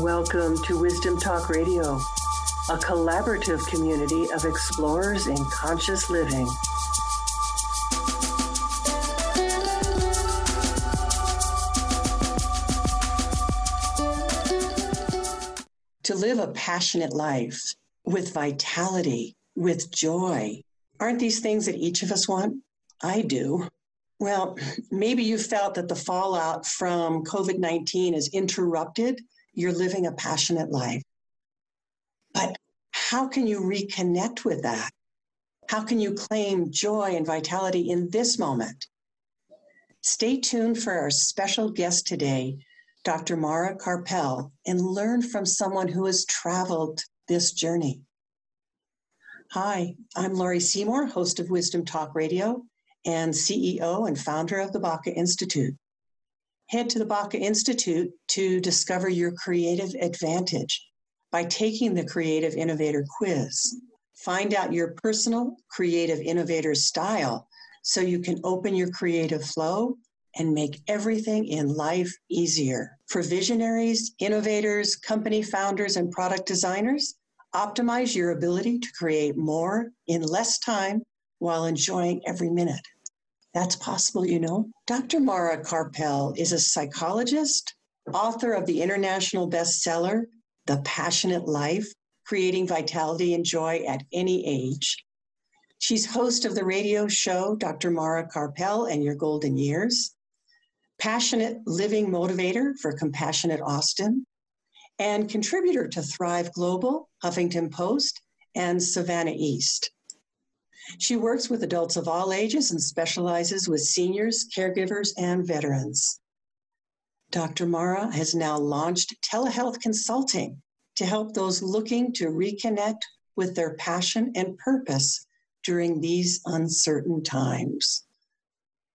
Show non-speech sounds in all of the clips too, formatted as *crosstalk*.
Welcome to Wisdom Talk Radio, a collaborative community of explorers in conscious living. To live a passionate life with vitality, with joy, aren't these things that each of us want? I do. Well, maybe you felt that the fallout from COVID 19 has interrupted your living a passionate life. But how can you reconnect with that? How can you claim joy and vitality in this moment? Stay tuned for our special guest today, Dr. Mara Karpel, and learn from someone who has traveled this journey. Hi, I'm Laurie Seymour, host of Wisdom Talk Radio and CEO and founder of the Baca Institute. Head to the Baca Institute to discover your creative advantage by taking the Creative Innovator Quiz. Find out your personal creative innovator style so you can open your creative flow and make everything in life easier. For visionaries, innovators, company founders, and product designers, optimize your ability to create more in less time while enjoying every minute. That's possible, you know. Dr. Mara Karpel is a psychologist, author of the international bestseller, The Passionate Life Creating Vitality and Joy at Any Age. She's host of the radio show, Dr. Mara Karpel and Your Golden Years, passionate living motivator for Compassionate Austin, and contributor to Thrive Global, Huffington Post, and Savannah East. She works with adults of all ages and specializes with seniors, caregivers, and veterans. Dr. Mara has now launched telehealth consulting to help those looking to reconnect with their passion and purpose during these uncertain times.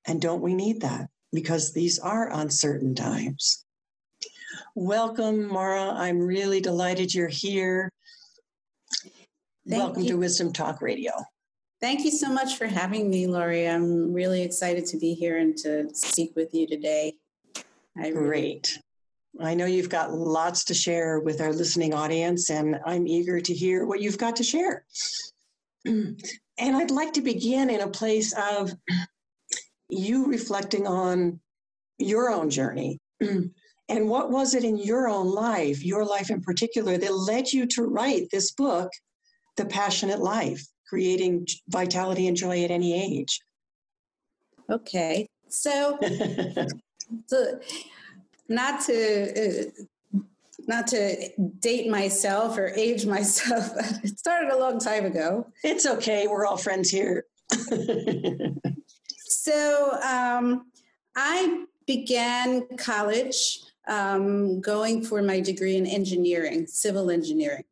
And don't we need that? Because these are uncertain times. Welcome, Mara. I'm really delighted you're here. Thank Welcome you. to Wisdom Talk Radio. Thank you so much for having me, Laurie. I'm really excited to be here and to speak with you today. I Great. I know you've got lots to share with our listening audience, and I'm eager to hear what you've got to share. *clears throat* and I'd like to begin in a place of you reflecting on your own journey. *clears throat* and what was it in your own life, your life in particular, that led you to write this book, The Passionate Life? Creating vitality and joy at any age. Okay. So, *laughs* so not to uh, not to date myself or age myself, *laughs* it started a long time ago. It's okay. We're all friends here. *laughs* so um, I began college um, going for my degree in engineering, civil engineering.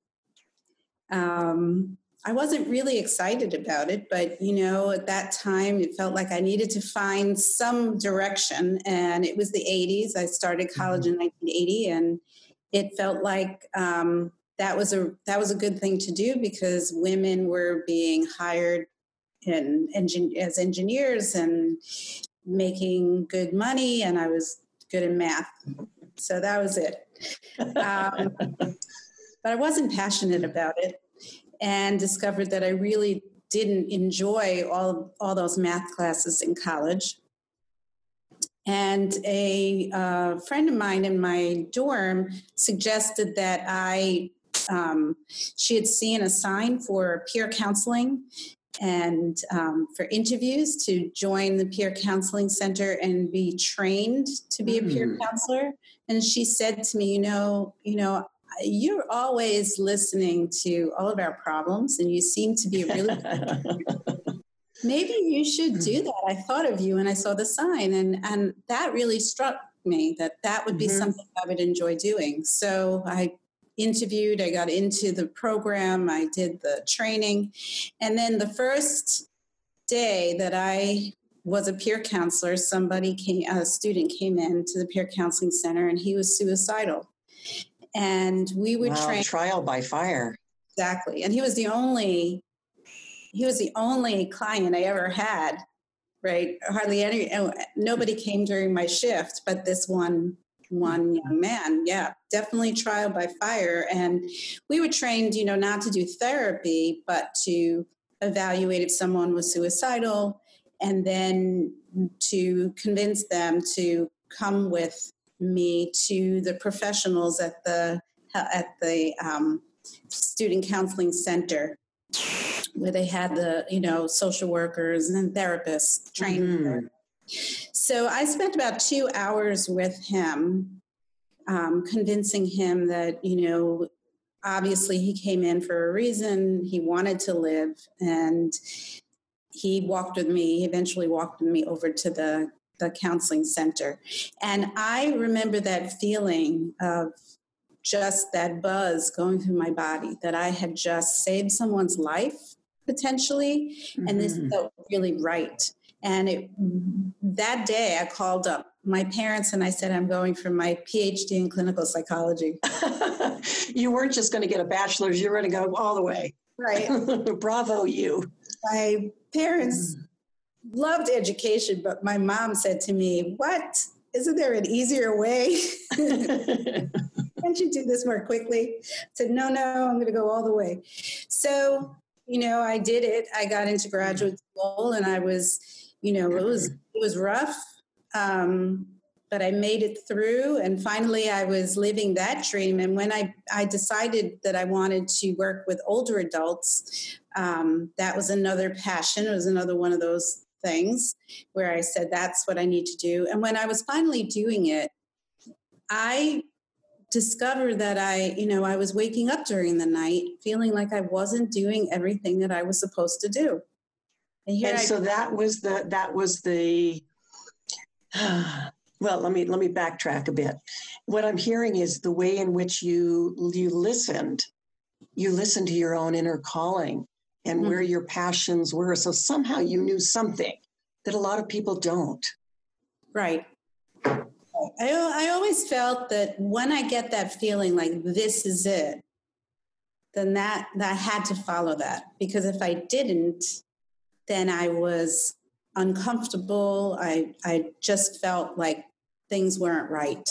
Um, I wasn't really excited about it, but you know, at that time it felt like I needed to find some direction. And it was the 80s. I started college mm-hmm. in 1980, and it felt like um, that was a that was a good thing to do because women were being hired in engin- as engineers and making good money, and I was good in math. So that was it. Um, *laughs* but I wasn't passionate about it and discovered that I really didn't enjoy all, all those math classes in college. And a uh, friend of mine in my dorm suggested that I, um, she had seen a sign for peer counseling and um, for interviews to join the peer counseling center and be trained to be a peer mm. counselor. And she said to me, you know, you know, you're always listening to all of our problems and you seem to be really *laughs* maybe you should do that. I thought of you and i saw the sign and and that really struck me that that would be mm-hmm. something i would enjoy doing. So i interviewed i got into the program i did the training and then the first day that i was a peer counselor somebody came a student came in to the peer counseling center and he was suicidal and we would wow, train trial by fire. Exactly, and he was the only he was the only client I ever had. Right, hardly any oh, nobody came during my shift, but this one one mm-hmm. young man. Yeah, definitely trial by fire. And we were trained, you know, not to do therapy, but to evaluate if someone was suicidal and then to convince them to come with me to the professionals at the at the um, student counseling center where they had the you know social workers and therapists trained mm-hmm. so i spent about two hours with him um, convincing him that you know obviously he came in for a reason he wanted to live and he walked with me he eventually walked with me over to the the counseling center and i remember that feeling of just that buzz going through my body that I had just saved someone's life potentially, mm-hmm. and this mm-hmm. felt really right. And it, that day, I called up my parents and I said, I'm going for my PhD in clinical psychology. *laughs* you weren't just going to get a bachelor's, you were going to go all the way. Right. *laughs* Bravo, you. My parents mm. Loved education, but my mom said to me, What? Isn't there an easier way? *laughs* *laughs* can't you do this more quickly? I said, no, no, I'm going to go all the way. So, you know, I did it. I got into graduate school and I was, you know, it was, it was rough. Um, but I made it through and finally I was living that dream. And when I, I decided that I wanted to work with older adults, um, that was another passion. It was another one of those things where I said, that's what I need to do. And when I was finally doing it, I discovered that I, you know, I was waking up during the night feeling like I wasn't doing everything that I was supposed to do. And, and so that was the that was the *sighs* well, let me let me backtrack a bit. What I'm hearing is the way in which you you listened. You listened to your own inner calling and mm-hmm. where your passions were. So somehow you knew something that a lot of people don't. Right. I, I always felt that when I get that feeling like this is it, then that that had to follow that because if I didn't, then I was uncomfortable. I I just felt like things weren't right.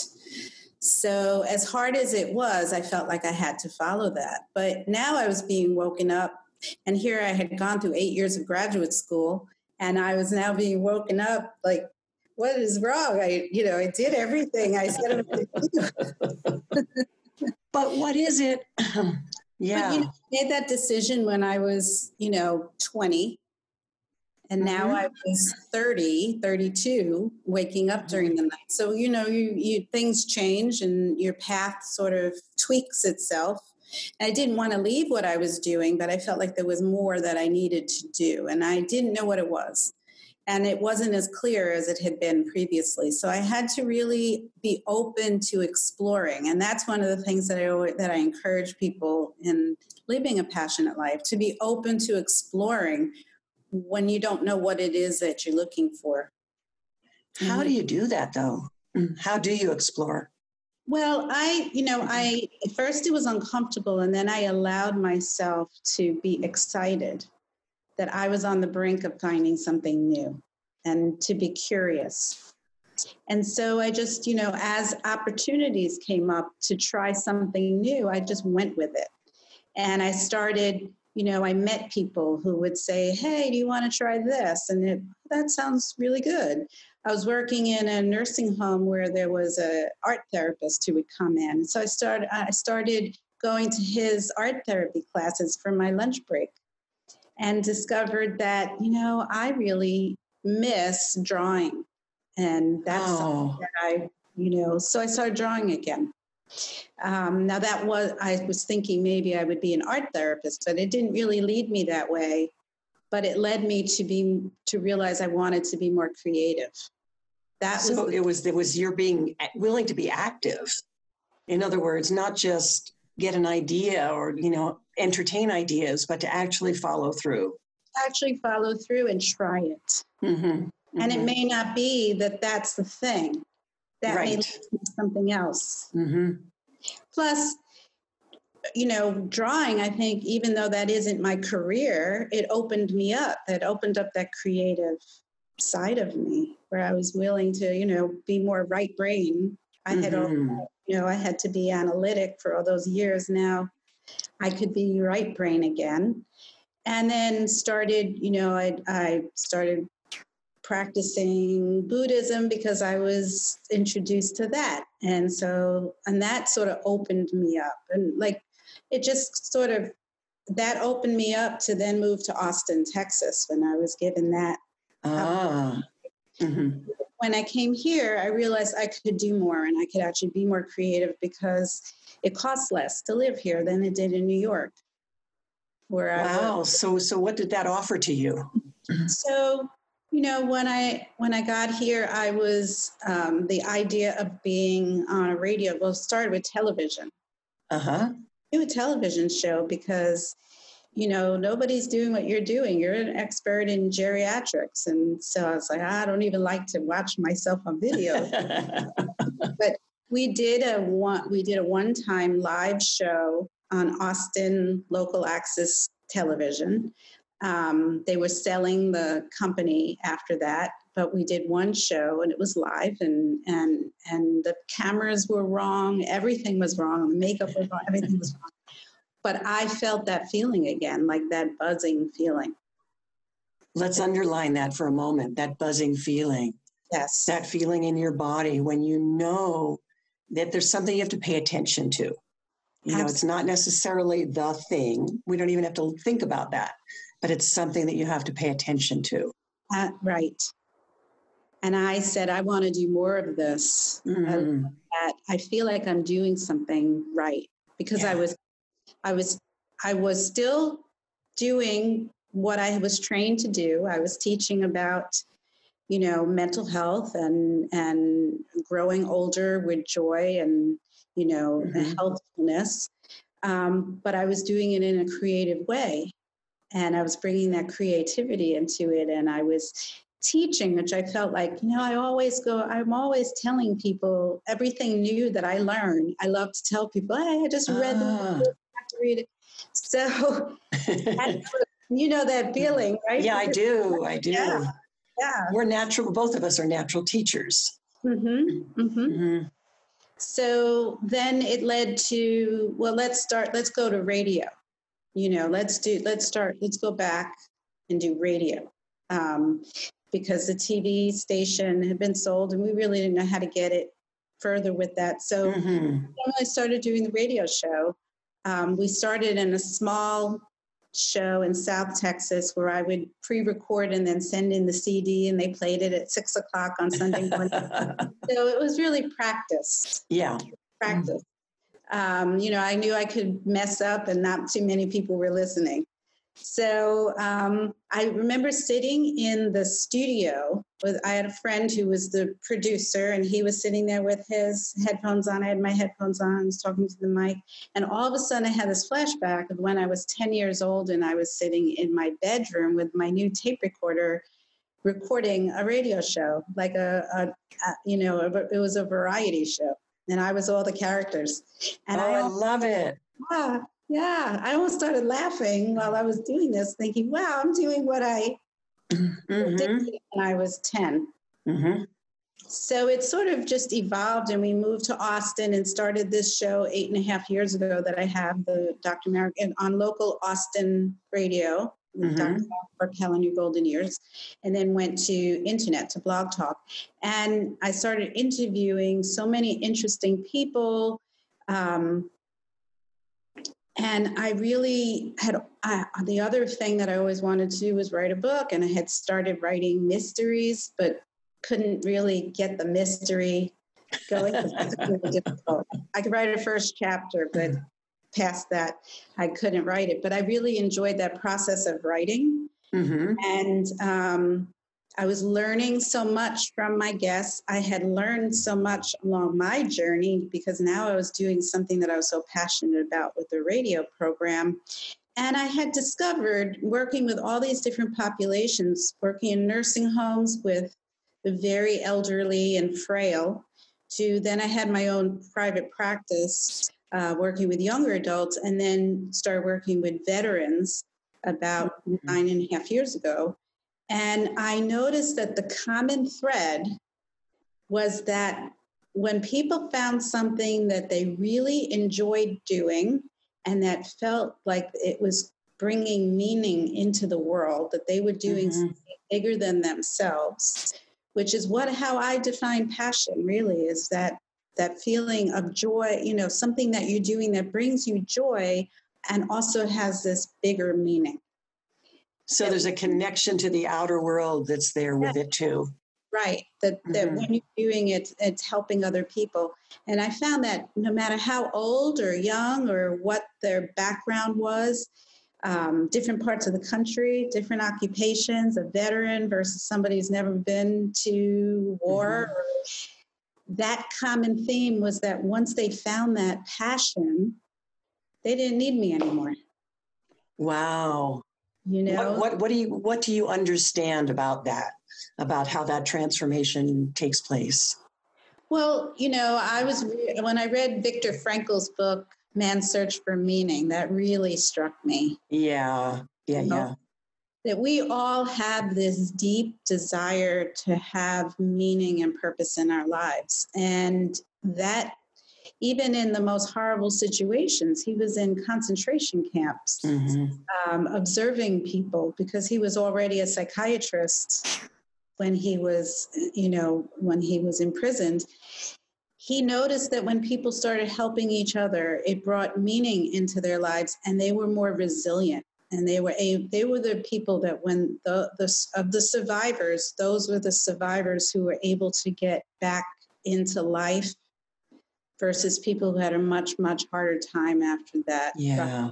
So as hard as it was, I felt like I had to follow that. But now I was being woken up and here I had gone through 8 years of graduate school and I was now being woken up like what is wrong? I, you know, I did everything I said I would do. *laughs* but what is it? yeah. *clears throat* But, you know, I made that decision when I was, you know, 20. And now mm-hmm. I was 30, 32, waking up during the night. So, you know, you, you things change and your path sort of tweaks itself. And I didn't want to leave what I was doing, but I felt like there was more that I needed to do. And I didn't know what it was and it wasn't as clear as it had been previously. So I had to really be open to exploring, and that's one of the things that I that I encourage people in living a passionate life to be open to exploring when you don't know what it is that you're looking for. How do mm-hmm. you do that though? Mm, how do you explore? Well, I, you know, I first it was uncomfortable and then I allowed myself to be excited that I was on the brink of finding something new and to be curious. And so I just, you know, as opportunities came up to try something new, I just went with it. And I started, you know, I met people who would say, Hey, do you want to try this? And it, that sounds really good. I was working in a nursing home where there was a art therapist who would come in. So I started I started going to his art therapy classes for my lunch break and discovered that, you know, I really miss drawing. And that's oh. something that I, you know, so I started drawing again. Um, now that was, I was thinking maybe I would be an art therapist, but it didn't really lead me that way. But it led me to be, to realize I wanted to be more creative. That so was, it was, it was your being willing to be active. In other words, not just get an idea or, you know, entertain ideas, but to actually follow through. Actually, follow through and try it. Mm-hmm. Mm-hmm. And it mm-hmm. may not be that that's the thing. That right. may be something else. Mm-hmm. Plus, you know, drawing, I think, even though that isn't my career, it opened me up. It opened up that creative side of me where I was willing to, you know, be more right brain I had, mm-hmm. you know, I had to be analytic for all those years. Now I could be right brain again. And then started, you know, I, I started practicing Buddhism because I was introduced to that. And so, and that sort of opened me up. And like, it just sort of, that opened me up to then move to Austin, Texas when I was given that. Ah. Mm-hmm. When I came here, I realized I could do more and I could actually be more creative because it costs less to live here than it did in New York. Where wow. so, so what did that offer to you? So you know, when I when I got here, I was um, the idea of being on a radio. Well, started with television. Uh huh. Do a television show because, you know, nobody's doing what you're doing. You're an expert in geriatrics, and so I was like, I don't even like to watch myself on video. *laughs* but we did a one we did a one time live show on Austin local access television um, they were selling the company after that, but we did one show and it was live, and and and the cameras were wrong, everything was wrong, the makeup was wrong, everything was wrong. But I felt that feeling again, like that buzzing feeling. Let's underline that for a moment. That buzzing feeling. Yes. That feeling in your body when you know that there's something you have to pay attention to. You know, it's not necessarily the thing. We don't even have to think about that but it's something that you have to pay attention to. Uh, right. And I said, I want to do more of this. Mm-hmm. Uh, I feel like I'm doing something right because yeah. I was, I was, I was still doing what I was trained to do. I was teaching about, you know, mental health and and growing older with joy and you know mm-hmm. healthfulness. Um, but I was doing it in a creative way and I was bringing that creativity into it, and I was teaching, which I felt like, you know, I always go, I'm always telling people everything new that I learn. I love to tell people, hey, I just read the book, ah. I have to read it. So, *laughs* you know that feeling, right? Yeah, I do. I do. Yeah. yeah. We're natural, both of us are natural teachers. Mm-hmm. Mm-hmm. Mm-hmm. So then it led to, well, let's start, let's go to radio you know let's do let's start let's go back and do radio um, because the tv station had been sold and we really didn't know how to get it further with that. So mm-hmm. when i started doing the radio show um, we started in a small show in south texas where i would pre-record and then send in the cd and they played it at six o'clock on sunday morning. *laughs* So it was really practice yeah. Practice um, you know, I knew I could mess up and not too many people were listening. So um, I remember sitting in the studio with, I had a friend who was the producer and he was sitting there with his headphones on. I had my headphones on, I was talking to the mic. And all of a sudden I had this flashback of when I was 10 years old and I was sitting in my bedroom with my new tape recorder recording a radio show, like a, a, a you know, a, it was a variety show and I was all the characters. And oh, I, I love it. Yeah, yeah. I almost started laughing while I was doing this, thinking, "Wow, I'm doing what I mm-hmm. did when I was 10." Mm-hmm. So it sort of just evolved, and we moved to Austin and started this show eight and a half years ago that I have the Dr. Merrick on local Austin radio mm-hmm. Dr. for Helen New Golden Years, and then went to internet to Blog Talk. And I started interviewing so many interesting people. Um, and I really had uh, the other thing that I always wanted to do was write a book, and I had started writing mysteries, but couldn't really get the mystery going. really *laughs* difficult. I could write a first chapter, but past that, I couldn't write it. But I really enjoyed that process of writing. Mm-hmm. And um, I was learning so much from my guests. I had learned so much along my journey because now I was doing something that I was so passionate about with the radio program. And I had discovered working with all these different populations, working in nursing homes with the very elderly and frail, to then I had my own private practice uh, working with younger adults and then started working with veterans about mm-hmm. nine and a half years ago. And I noticed that the common thread was that when people found something that they really enjoyed doing and that felt like it was bringing meaning into the world, that they were doing mm-hmm. something bigger than themselves, which is what how I define passion really is that that feeling of joy, you know, something that you're doing that brings you joy and also has this bigger meaning. So there's a connection to the outer world that's there with it too. Right. That that mm-hmm. when you're doing it, it's helping other people. And I found that no matter how old or young or what their background was, um, different parts of the country, different occupations, a veteran versus somebody who's never been to war mm-hmm. that common theme was that once they found that passion, they didn't need me anymore. Wow. You know, what, what, what do you what do you understand about that? About how that transformation takes place? Well, you know, I was when I read Viktor Frankl's book Man's Search for Meaning, that really struck me. Yeah. Yeah, you know, yeah that we all have this deep desire to have meaning and purpose in our lives. And that, even in the most horrible situations, he was in concentration camps mm-hmm. um, observing people because he was already a psychiatrist when he was, you know, when he was imprisoned. He noticed that when people started helping each other, it brought meaning into their lives and they were more resilient and they were a, they were the people that when the, the of the survivors those were the survivors who were able to get back into life versus people who had a much much harder time after that. Yeah.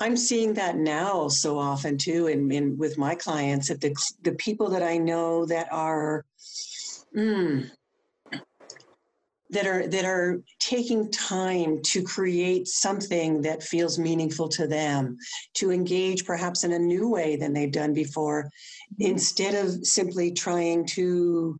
I'm seeing that now so often too in, in with my clients that the, the people that i know that are mm, that are that are taking time to create something that feels meaningful to them to engage perhaps in a new way than they've done before instead of simply trying to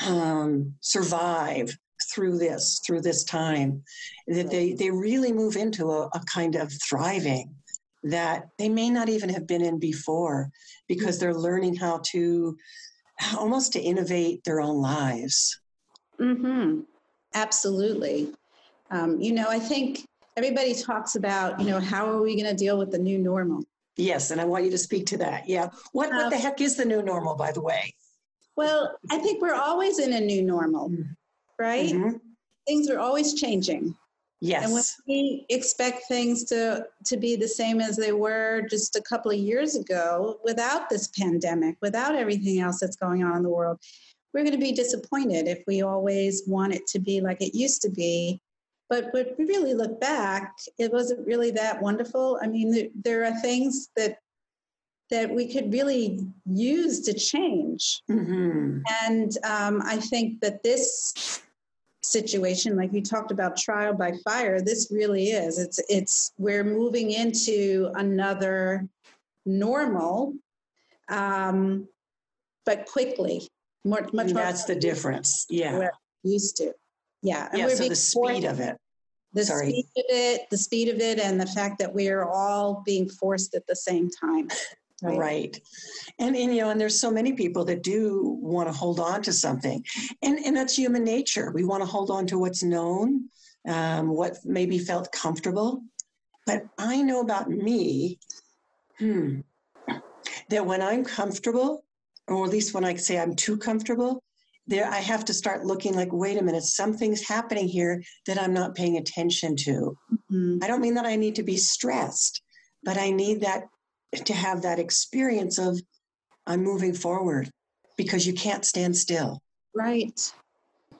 um, survive through this through this time that they they really move into a, a kind of thriving that they may not even have been in before because they're learning how to almost to innovate their own lives mm-hmm Absolutely. Um, you know, I think everybody talks about, you know, how are we going to deal with the new normal? Yes, and I want you to speak to that. Yeah. What, what the um, heck is the new normal, by the way? Well, I think we're always in a new normal, right? Mm-hmm. Things are always changing. Yes. And when we expect things to, to be the same as they were just a couple of years ago without this pandemic, without everything else that's going on in the world, we're going to be disappointed if we always want it to be like it used to be. But when we really look back, it wasn't really that wonderful. I mean, there, there are things that that we could really use to change. Mm-hmm. And um, I think that this situation, like you talked about trial by fire, this really is. It's it's we're moving into another normal, um, but quickly. More, much more. That's the difference. Yeah. used to. Yeah. And yeah. So the speed of it. The Sorry. speed of it, the speed of it, and the fact that we are all being forced at the same time. Right. right. And, and you know, and there's so many people that do want to hold on to something. And and that's human nature. We want to hold on to what's known, um, what maybe felt comfortable. But I know about me, hmm, that when I'm comfortable, or at least when I say I'm too comfortable, there I have to start looking like, wait a minute, something's happening here that I'm not paying attention to. Mm-hmm. I don't mean that I need to be stressed, but I need that to have that experience of I'm moving forward because you can't stand still. Right,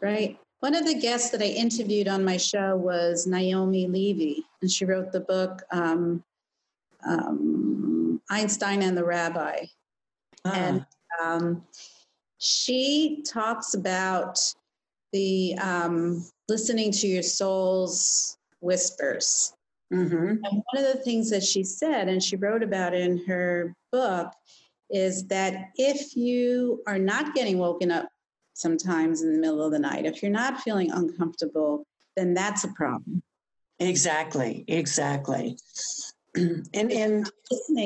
right. One of the guests that I interviewed on my show was Naomi Levy, and she wrote the book um, um, Einstein and the Rabbi. Ah. And um, she talks about the um, listening to your soul's whispers. Mm-hmm. And one of the things that she said, and she wrote about in her book, is that if you are not getting woken up sometimes in the middle of the night, if you're not feeling uncomfortable, then that's a problem. Exactly, exactly. *clears throat* and and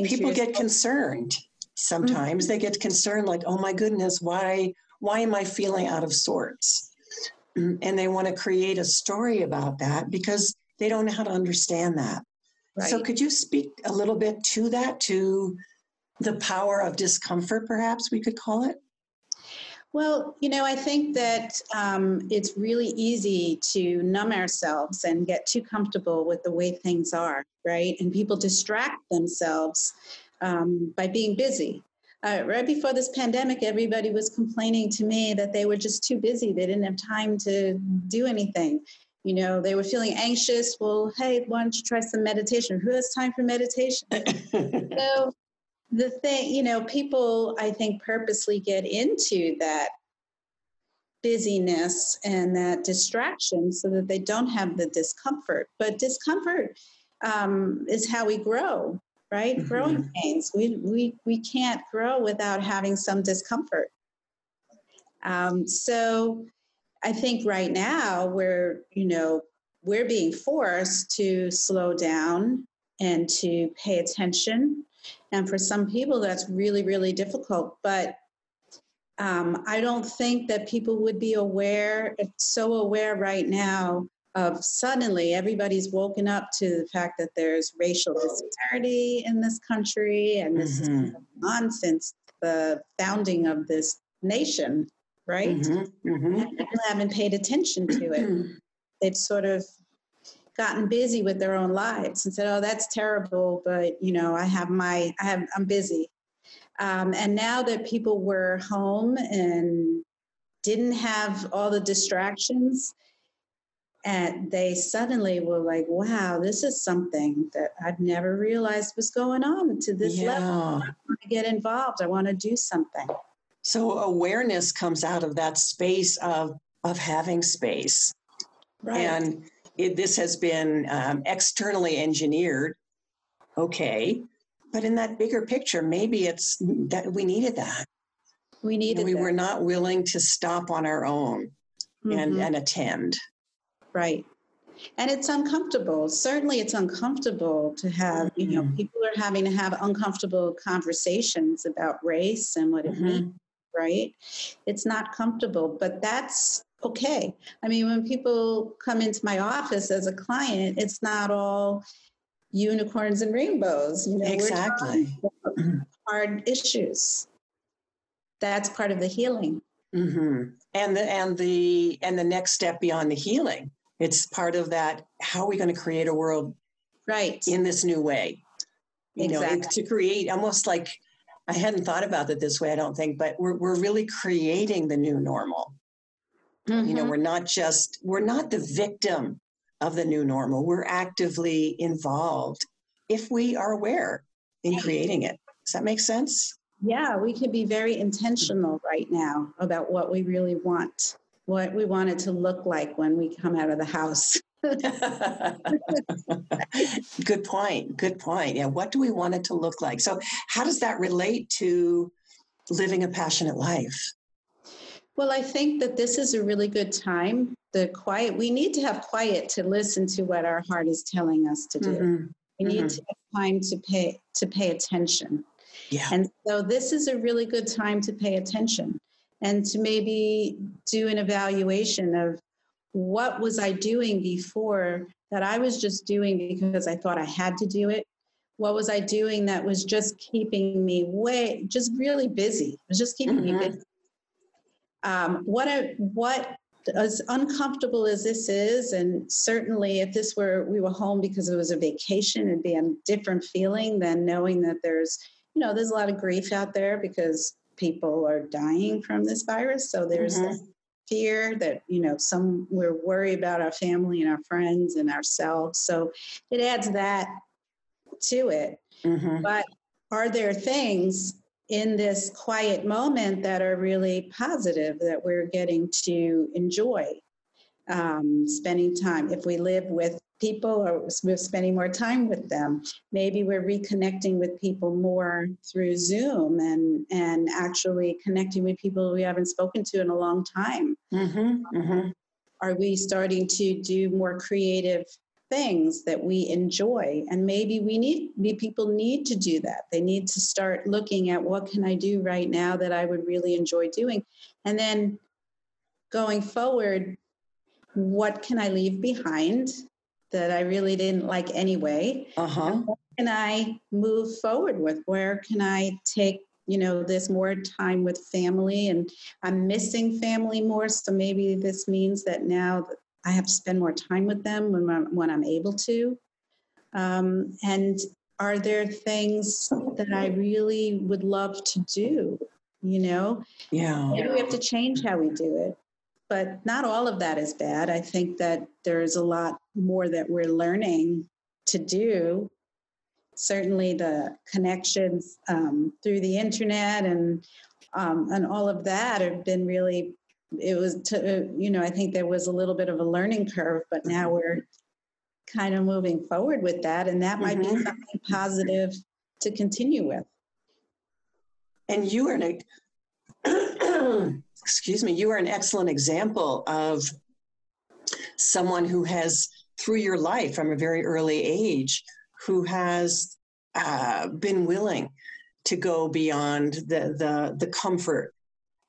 people get concerned sometimes mm-hmm. they get concerned like oh my goodness why why am i feeling out of sorts *clears throat* and they want to create a story about that because they don't know how to understand that. Right. So, could you speak a little bit to that, to the power of discomfort, perhaps we could call it? Well, you know, I think that um, it's really easy to numb ourselves and get too comfortable with the way things are, right? And people distract themselves um, by being busy. Uh, right before this pandemic, everybody was complaining to me that they were just too busy. They didn't have time to do anything. You know, they were feeling anxious. Well, hey, why don't you try some meditation? Who has time for meditation? *laughs* so the thing, you know, people I think purposely get into that busyness and that distraction so that they don't have the discomfort. But discomfort um, is how we grow right? Mm-hmm. Growing pains. We, we, we can't grow without having some discomfort. Um, so I think right now we're, you know, we're being forced to slow down and to pay attention. And for some people, that's really, really difficult. But um, I don't think that people would be aware, so aware right now of suddenly everybody's woken up to the fact that there's racial disparity in this country and this mm-hmm. is on since the founding of this nation, right? Mm-hmm. Mm-hmm. People haven't paid attention to it. *clears throat* They've sort of gotten busy with their own lives and said, "Oh, that's terrible," but you know, I have my, I have, I'm busy. Um, and now that people were home and didn't have all the distractions, and they suddenly were like, wow, this is something that I've never realized was going on to this yeah. level. I want to get involved. I want to do something. So awareness comes out of that space of of having space. Right. And it, this has been um, externally engineered. Okay. But in that bigger picture, maybe it's that we needed that. We needed we that. were not willing to stop on our own mm-hmm. and, and attend. Right. And it's uncomfortable. Certainly, it's uncomfortable to have, you know, mm-hmm. people are having to have uncomfortable conversations about race and what it mm-hmm. means, right? It's not comfortable, but that's okay. I mean, when people come into my office as a client, it's not all unicorns and rainbows. You know, exactly. hard issues. That's part of the healing. Mm-hmm. And the and the and the next step beyond the healing it's part of that. How are we going to create a world right in this new way? You exactly. know, to create almost like I hadn't thought about it this way, I don't think, but we're, we're really creating the new normal. Mm-hmm. You know, mm-hmm. we're not just, we're not the victim of the new normal. We're actively involved if we are aware in creating it. Does that make sense? Yeah, we can be very intentional right now about what we really want what we want it to look like when we come out of the house. *laughs* good point. Good point. Yeah. What do we want it to look like? So, how does that relate to living a passionate life? Well, I think that this is a really good time. The quiet, we need to have quiet to listen to what our heart is telling us to do. Mm-hmm. We need mm-hmm. to have time to pay to pay attention. Yeah. And so this is a really good time to pay attention and to maybe do an evaluation of what was I doing before that I was just doing because I thought I had to do it? What was I doing that was just keeping me way, just really busy? It was just keeping mm-hmm. me busy. Um, what I, what as uncomfortable as this is, and certainly if this were we were home because it was a vacation, it'd be a different feeling than knowing that there's you know there's a lot of grief out there because people are dying from this virus. So there's mm-hmm. Fear that, you know, some we're worried about our family and our friends and ourselves. So it adds that to it. Mm-hmm. But are there things in this quiet moment that are really positive that we're getting to enjoy? Um, spending time. If we live with people or we're spending more time with them. Maybe we're reconnecting with people more through Zoom and, and actually connecting with people we haven't spoken to in a long time. Mm-hmm, mm-hmm. Are we starting to do more creative things that we enjoy and maybe we need people need to do that they need to start looking at what can i do right now that i would really enjoy doing and then going forward what can I leave behind that I really didn't like anyway? Uh-huh. Can I move forward with? Where can I take, you know, this more time with family? And I'm missing family more. So maybe this means that now I have to spend more time with them when I'm, when I'm able to. Um, and are there things that I really would love to do? You know, Yeah. maybe we have to change how we do it. But not all of that is bad. I think that there's a lot more that we're learning to do. Certainly, the connections um, through the internet and um, and all of that have been really. It was, to, you know, I think there was a little bit of a learning curve, but now we're kind of moving forward with that, and that might be Mhm. something positive to continue with. And you are an, *clears throat* excuse me, you are an excellent example of someone who has, through your life from a very early age, who has uh, been willing to go beyond the the, the comfort,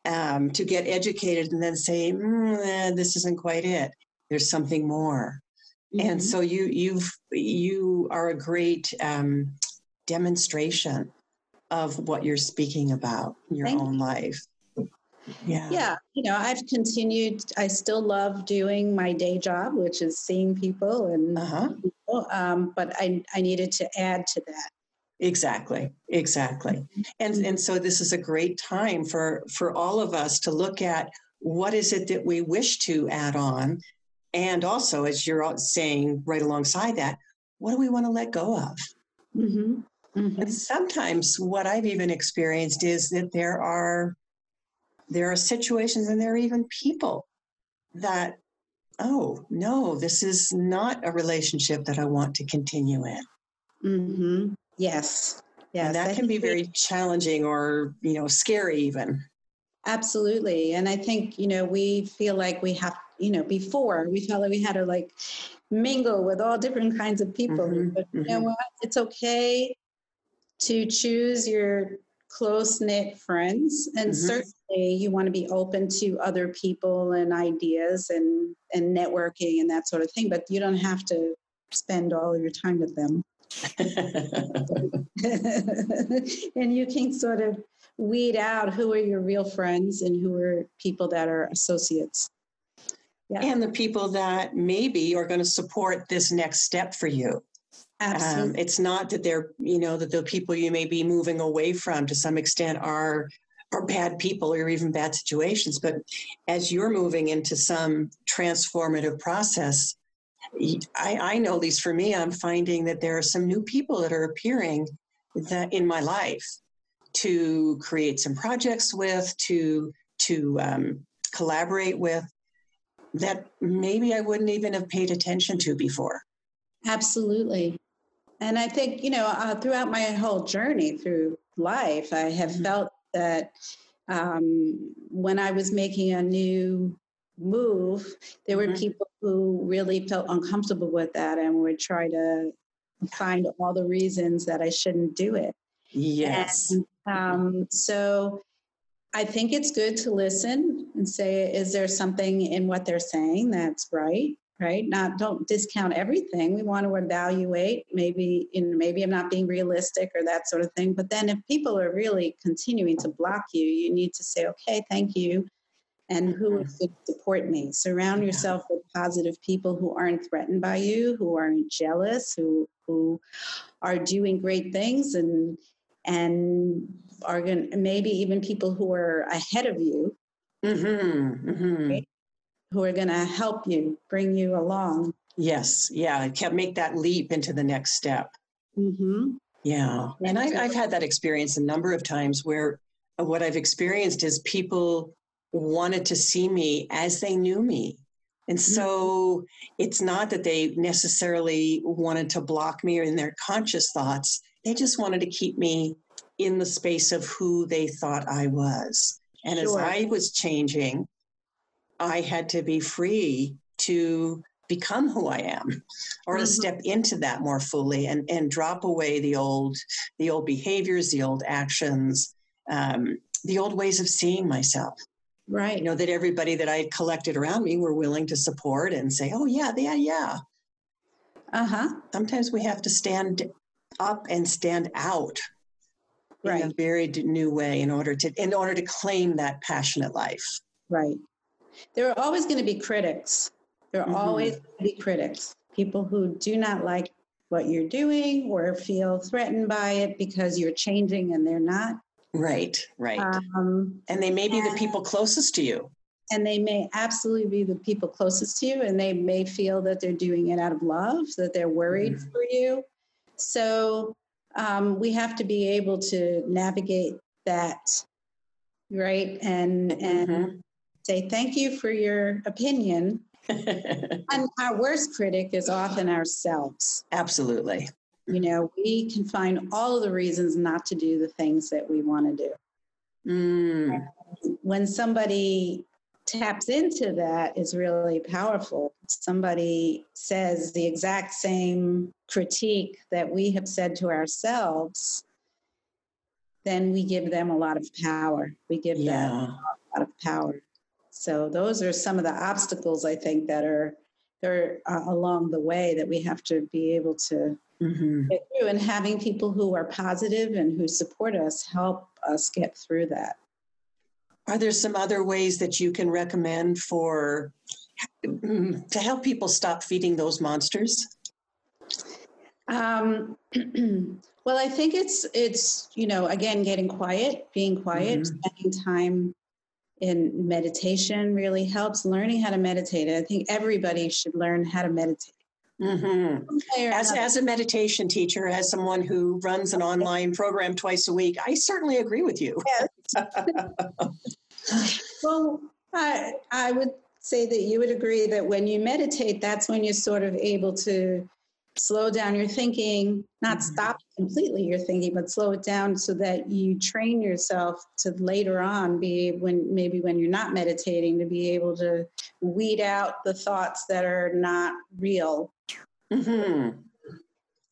um, to get educated, and then say, mm, eh, "This isn't quite it. There's something more." And Mhm. so you you've you are a great um, demonstration of what you're speaking about in your Thank own life. Yeah. Yeah, you know, I've continued. I still love doing my day job, which is seeing people, and Uh-huh. um, but I I needed to add to that. Exactly. Exactly. And and so this is a great time for for all of us to look at what is it that we wish to add on and also as you're saying right alongside that what do we want to let go of hmm And sometimes what I've even experienced is that there are there are situations and there are even people that oh no this is not a relationship that I want to continue in. Mm-hmm. Yes, yes, and that I can be very challenging or you know scary even. Absolutely. And I think, you know, we feel like we have, you know, before we felt like we had to like mingle with all different kinds of people. Mhm, but you know mhm. what? It's okay to choose your close knit friends. And Mhm. certainly you want to be open to other people and ideas and, and networking and that sort of thing. But you don't have to spend all of your time with them. *laughs* *laughs* and you can sort of weed out who are your real friends and who are people that are associates. Yeah, and the people that maybe are going to support this next step for you. Um, absolutely. it's not that they're, you know, that the people you may be moving away from to some extent are are bad people or even bad situations. But as you're moving into some transformative process, I know, at least for me, I'm finding that there are some new people that are appearing that in my life to create some projects with, to to um, collaborate with, that maybe I wouldn't even have paid attention to before. Absolutely. And I think, you know, uh, throughout my whole journey through life, I have Mhm. felt that um, when I was making a new move, there were Mhm. people who really felt uncomfortable with that and would try to find all the reasons that I shouldn't do it. Yes. And, um, so I think it's good to listen and say, is there something in what they're saying that's right? Right? Not don't discount everything. We want to evaluate. Maybe in maybe I'm not being realistic or that sort of thing. But then if people are really continuing to block you, you need to say, okay, thank you. And who would support me? Surround yourself with positive people who aren't threatened by you, who aren't jealous, who who are doing great things and and are going maybe even people who are ahead of you Mm-hmm, mm-hmm. Right. Who are going to help you bring you along Yes. Yeah. Can make that leap into the next step. mm-hmm. Yeah. And I, I've had that experience a number of times where what I've experienced is people wanted to see me as they knew me. And so it's not that they necessarily wanted to block me or in their conscious thoughts. They just wanted to keep me in the space of who they thought I was. And Sure. as I was changing, I had to be free to become who I am or to Mhm. step into that more fully and, and drop away the old the old behaviors, the old actions, um, the old ways of seeing myself. Right. You know, that everybody that I had collected around me were willing to support and say, oh, yeah, yeah, yeah. Uh huh. Sometimes we have to stand up and stand out Right. in a very new way in order to in order to claim that passionate life. Right. There are always going to be critics. There are Mhm. always going to be critics. People who do not like what you're doing or feel threatened by it because you're changing and they're not. Right, right. Um, and they may be the people closest to you. and they may absolutely be the people closest to you and they may feel that they're doing it out of love that they're worried Mhm. for you so um, we have to be able to navigate that right and and Mhm. Say thank you for your opinion *laughs* and our worst critic is often ourselves Absolutely. you know we can find all of the reasons not to do the things that we want to do Mm, when somebody taps into that is really powerful. Somebody says the exact same critique that we have said to ourselves, then we give them a lot of power. We give them a lot of power. So those are some of the obstacles I think that are are uh, along the way that we have to be able to hmm get through. And having people who are positive and who support us help us get through that. Are there some other ways that you can recommend for to help people stop feeding those monsters? Um, *clears throat* well, I think it's it's you know again getting quiet, being quiet, Mhm. spending time in meditation really helps. Learning how to meditate. I think everybody should learn how to meditate. hmm One way or As, as a meditation teacher, as someone who runs an online program twice a week, I certainly agree with you. *laughs* well, I I would say that you would agree that when you meditate, that's when you're sort of able to slow down your thinking, not Mhm. stop completely your thinking, but slow it down so that you train yourself to later on be when maybe when you're not meditating to be able to weed out the thoughts that are not real, hmm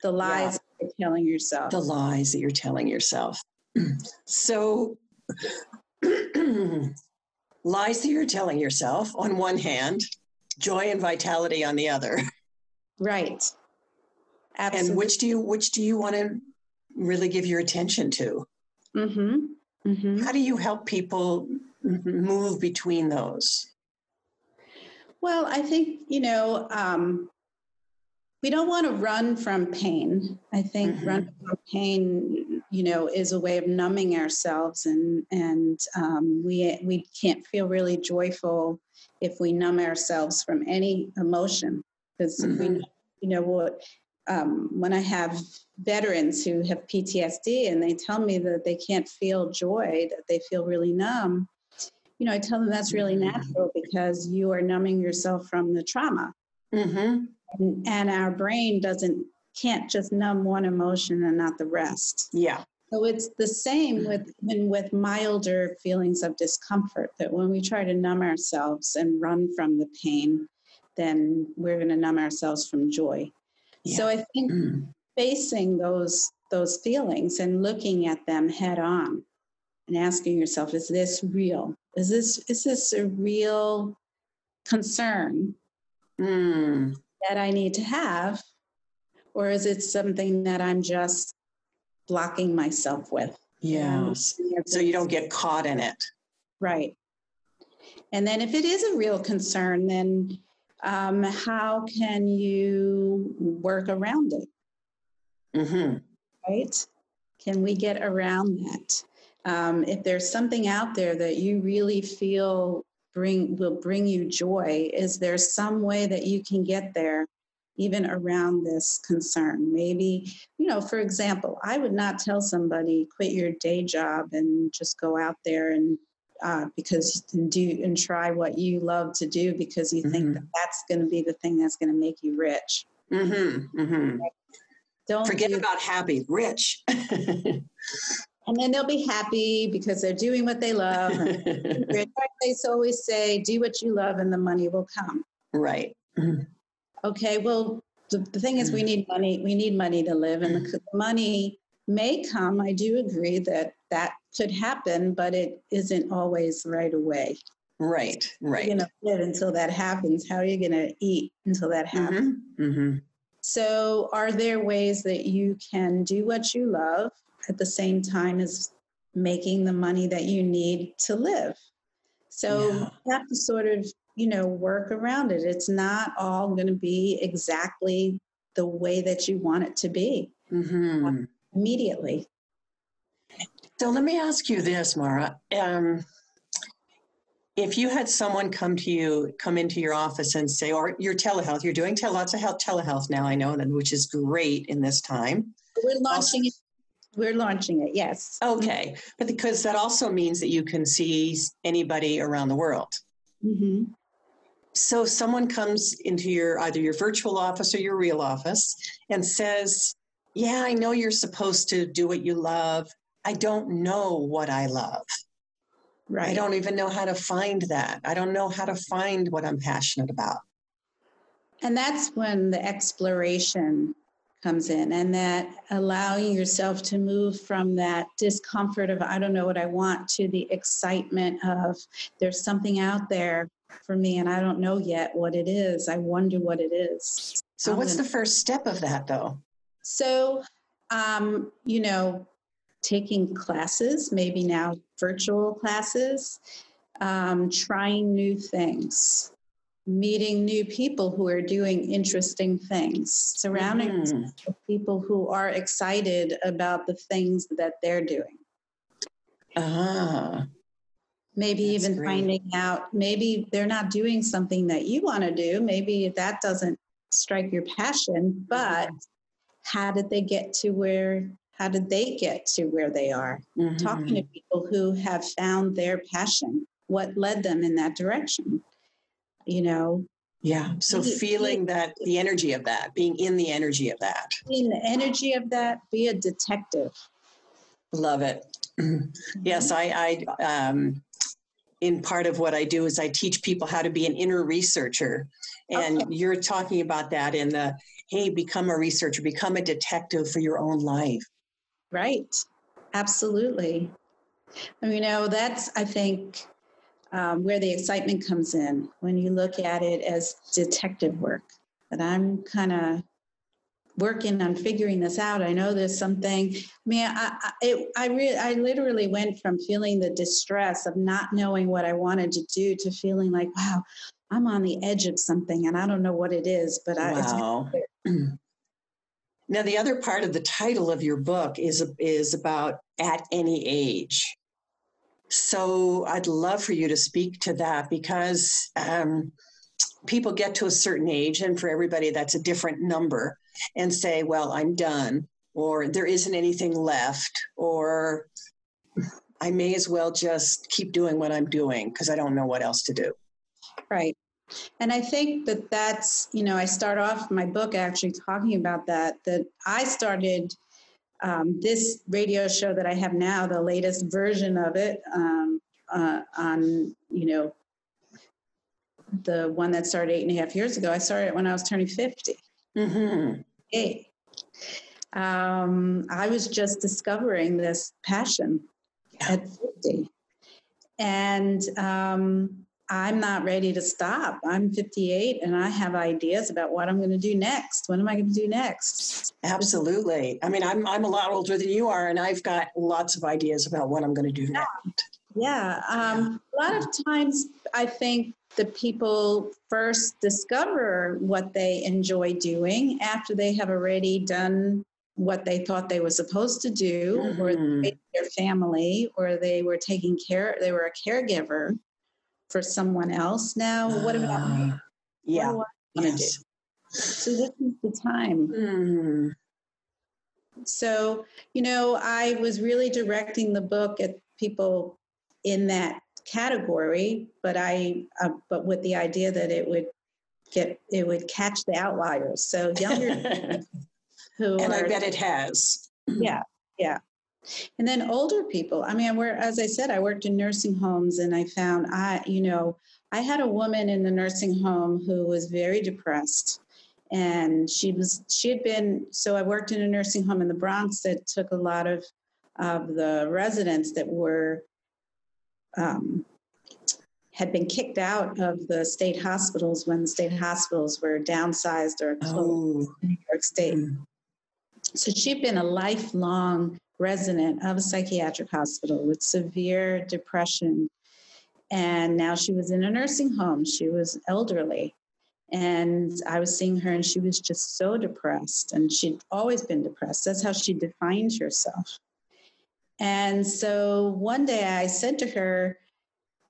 the lies you're telling yourself. The lies that you're telling yourself. *clears throat* So, *clears throat* lies that you're telling yourself on one hand, joy and vitality on the other. *laughs* right. Absolutely. And which do you which do you want to really give your attention to? mm-hmm. Mm-hmm. How do you help people move between those? Well, I think, you know, um, we don't want to run from pain. I think Mhm. running from pain, you know, is a way of numbing ourselves, and and um, we we can't feel really joyful if we numb ourselves from any emotion. Because we, Mhm. you know, what um, when I have veterans who have PTSD and they tell me that they can't feel joy, that they feel really numb, you know, I tell them that's really Mhm. natural because you are numbing yourself from the trauma. Mm-hmm. And, and our brain doesn't can't just numb one emotion and not the rest. Yeah. So it's the same with even with milder feelings of discomfort that when we try to numb ourselves and run from the pain, then we're going to numb ourselves from joy. So I think Mm. facing those those feelings and looking at them head on and asking yourself is this real is this is this a real concern Mm. that i need to have or is it something that i'm just blocking myself with Yes. So you don't get caught in it. right and then if it is a real concern then um, how can you work around it Mm-hmm. right? Can we get around that? Um, if there's something out there that you really feel bring will bring you joy, is there some way that you can get there, even around this concern? Maybe, you know, for example, I would not tell somebody quit your day job and just go out there and uh, because and do and try what you love to do because you think Mhm. that that's going to be the thing that's going to make you rich. Mm-hmm. Mm-hmm. Don't Forget do about happy, rich. and then they'll be happy because they're doing what they love. *laughs* They always say, "Do what you love, and the money will come." right. Okay, well, the, the thing is, we need money. We need money to live, and the, the money may come. I do agree that that could happen, but it isn't always right away. Right, right. You're going to live until that happens. How are you going to eat until that happens? Mm-hmm. Mm-hmm. So, are there ways that you can do what you love at the same time as making the money that you need to live? So, Yeah. you have to sort of, you know, work around it. It's not all going to be exactly the way that you want it to be Mm-hmm. Immediately. So let me ask you this, Mara. Um, if you had someone come to you, come into your office and say, or your telehealth, you're doing tele, lots of health, telehealth now, I know, which is great in this time. We're launching it. We're launching it, yes. Okay, but because that also means that you can see anybody around the world. hmm So someone comes into your either your virtual office or your real office and says, "Yeah, I know you're supposed to do what you love. I don't know what I love. Right. I don't even know how to find that. I don't know how to find what I'm passionate about." And that's when the exploration comes in and that allowing yourself to move from that discomfort of, I don't know what I want, to the excitement of, there's something out there for me and I don't know yet what it is. I wonder what it is. So I'm what's gonna- the first step of that though? So, um, you know, taking classes, maybe now virtual classes, um, trying new things, meeting new people who are doing interesting things, surrounding Mhm. people who are excited about the things that they're doing. Ah, Maybe even great. finding out maybe they're not doing something that you want to do. Maybe that doesn't strike your passion, but how did they get to where how did they get to where they are talking to mhm. people who have found their passion what led them in that direction you know yeah. So Be- feeling that the energy of that, being in the energy of that. in the energy of that be a detective Love it. *clears throat* yes, I, I um, in part of what I do is I teach people how to be an inner researcher, and Okay. you're talking about that in the hey, become a researcher, become a detective for your own life. right absolutely and you know that's i think um, where the excitement comes in when you look at it as detective work that i'm kind of working on figuring this out. I know there's something. I mean, I I, I, re- I literally went from feeling the distress of not knowing what I wanted to do to feeling like, wow, I'm on the edge of something and I don't know what it is, but I, Wow. *clears throat* now, the other part of the title of your book is is about at any age. So I'd love for you to speak to that because um, people get to a certain age, and for everybody, that's a different number, and say, "Well, I'm done," or "There isn't anything left," or "I may as well just keep doing what I'm doing because I don't know what else to do." Right. And I think that that's, you know, I start off my book actually talking about that, that I started um, this radio show that I have now, the latest version of it, um, uh, on, you know, the one that started eight and a half years ago. I started it when I was turning 50. Mm-hmm. Hey. Um, I was just discovering this passion Yeah. at 50. And um, I'm not ready to stop. I'm 58 and I have ideas about what I'm going to do next. What am I going to do next? Absolutely. I mean, I'm I'm a lot older than you are, and I've got lots of ideas about what I'm going to do next. Yeah. Um, a lot of times I think the people first discover what they enjoy doing after they have already done what they thought they were supposed to do or Mhm. raised their family or they were taking care they were a caregiver for someone else now what about me Ah, Yeah. what do I want to Yes. do so this is the time Mm. so you know i was really directing the book at people in that category but i uh, but with the idea that it would get it would catch the outliers so younger *laughs* who and I bet it has. yeah yeah and then older people i mean where as i said i worked in nursing homes and i found i you know i had a woman in the nursing home who was very depressed and she was she had been so i worked in a nursing home in the bronx that took a lot of of the residents that were um, had been kicked out of the state hospitals when the state hospitals were downsized or closed oh. in New York State. Mm. So she'd been a lifelong resident of a psychiatric hospital with severe depression. And now she was in a nursing home. She was elderly. And I was seeing her, and she was just so depressed. And she'd always been depressed. That's how she defines herself. And so one day I said to her,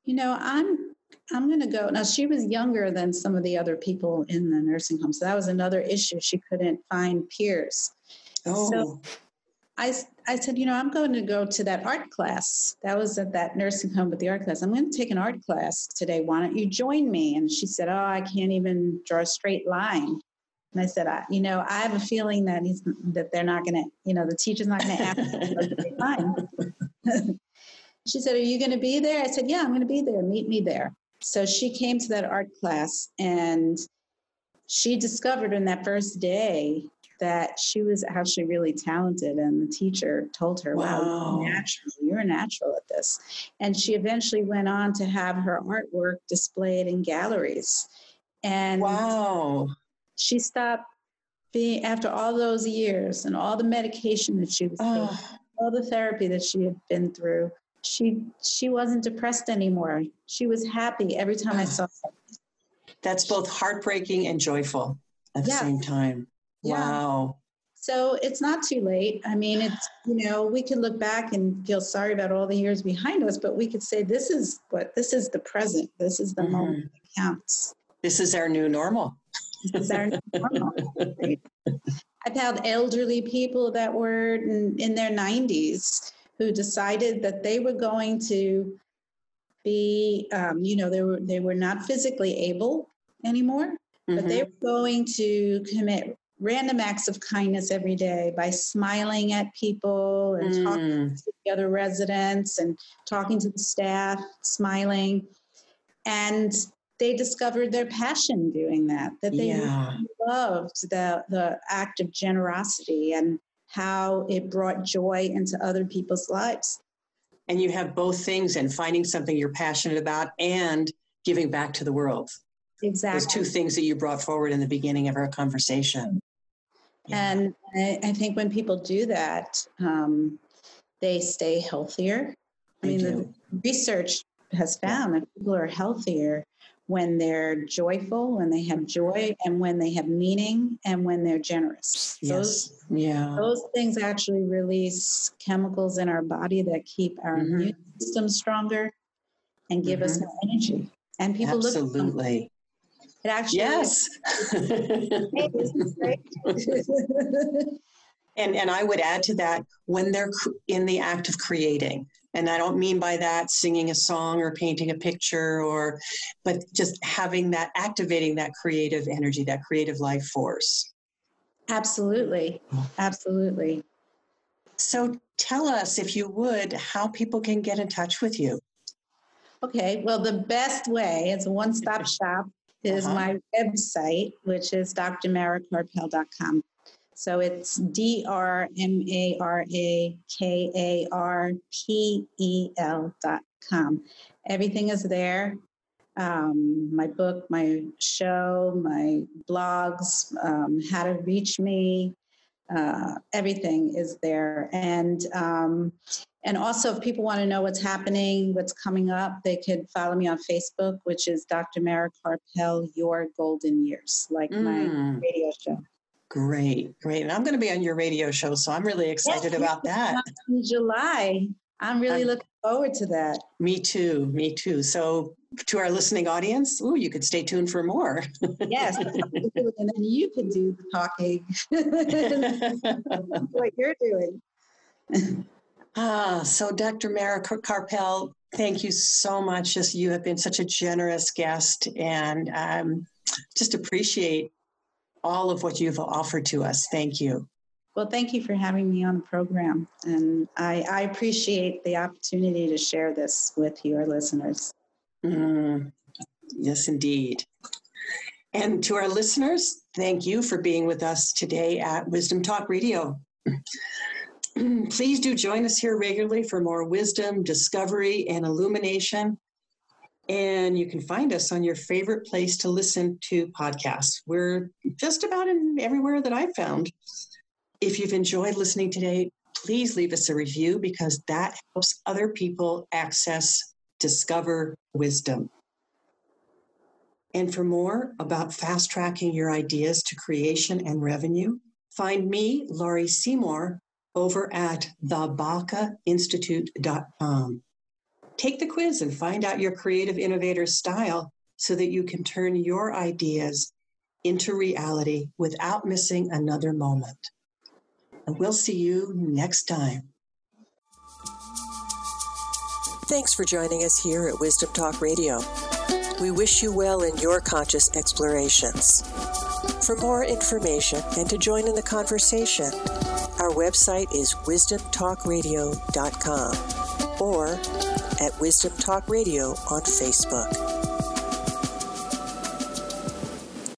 You know, I'm I'm going to go. Now, she was younger than some of the other people in the nursing home. So that was another issue. She couldn't find peers. Oh. So I, I said, you know, I'm going to go to that art class. That was at that nursing home with the art class. I'm going to take an art class today. Why don't you join me? And she said, oh, I can't even draw a straight line. And I said, I, you know, I have a feeling that he's that they're not going to, you know, the teacher's not going to ask me to *laughs* she said, are you going to be there? I said, yeah, I'm going to be there. Meet me there. So she came to that art class and she discovered in that first day that she was actually really talented and the teacher told her wow, wow. you're natural you're natural at this. And she eventually went on to have her artwork displayed in galleries. And wow. she stopped being after all those years and all the medication that she was oh. taking all the therapy that she had been through she she wasn't depressed anymore. She was happy every time i saw her. That's both heartbreaking and joyful at the same time Wow. So it's not too late. I mean, it's, you know, we could look back and feel sorry about all the years behind us, but we could say this is what, this is the present. This is the mm-hmm. moment that counts. This is our new normal. This is our new normal. *laughs* I've had elderly people that were in, in their 90s who decided that they were going to be, um, you know, they were, they were not physically able anymore, mm-hmm. but they mm-hmm. were going to commit random acts of kindness every day by smiling at people and mm. talking to the other residents and talking to the staff, smiling. And they discovered their passion doing that, that they yeah. really loved the, the act of generosity and how it brought joy into other people's lives. And you have both things and finding something you're passionate about and giving back to the world. Exactly. Those two things that you brought forward in the beginning of our conversation. Yeah. And I, I, think when people do that, um, they stay healthier. I mean, the research has found that people are healthier when they're joyful, when they have joy, and when they have meaning, and when they're generous. Yes. Those, yeah. Those things actually release chemicals in our body that keep our mm-hmm. immune system stronger and give mm-hmm. us more energy. And people Absolutely. look it actually yes. *laughs* and and I would add to that when they're in the act of creating. And I don't mean by that singing a song or painting a picture or but just having that activating that creative energy, that creative life force. Absolutely. Absolutely. So tell us if you would how people can get in touch with you. Okay, well, the best way is a one stop *laughs* shop is uh-huh. my website, which is drmarakarpel.com. So it's D R M A R A K A R P E L dot com. Everything is there. Um, my book, my show, my blogs, um, how to reach me, uh, everything is there. And um, and also, if people want to know what's happening, what's coming up, they could follow me on Facebook, which is Dr. Mara Karpel, Your Golden Years, like mm. my radio show. Great, great. And I'm going to be on your radio show, so I'm really excited yes, about that. In July. I'm really I'm, looking forward to that. Me too, me too. So, to our listening audience, ooh, you could stay tuned for more. yes, *laughs* and then you can do the talking. *laughs* what you're doing. *laughs* Ah, so Dr. Mara Karpel, thank you so much. Just you have been such a generous guest, and um, just appreciate all of what you've offered to us. Thank you. Well, thank you for having me on the program, and I, I appreciate the opportunity to share this with your listeners. Mm, yes, indeed. And to our listeners, thank you for being with us today at Wisdom Talk Radio. *clears throat* Please do join us here regularly for more wisdom, discovery, and illumination. And you can find us on your favorite place to listen to podcasts. We're just about in everywhere that I've found. If you've enjoyed listening today, please leave us a review because that helps other people access, discover wisdom. And for more about fast tracking your ideas to creation and revenue, find me, Laurie Seymour, over at thebacainstitute.com. Take the quiz and find out your creative innovator style so that you can turn your ideas into reality without missing another moment. And we'll see you next time. Thanks for joining us here at Wisdom Talk Radio. We wish you well in your conscious explorations. For more information and to join in the conversation, our website is wisdomtalkradio.com or at Wisdom Talk Radio on Facebook.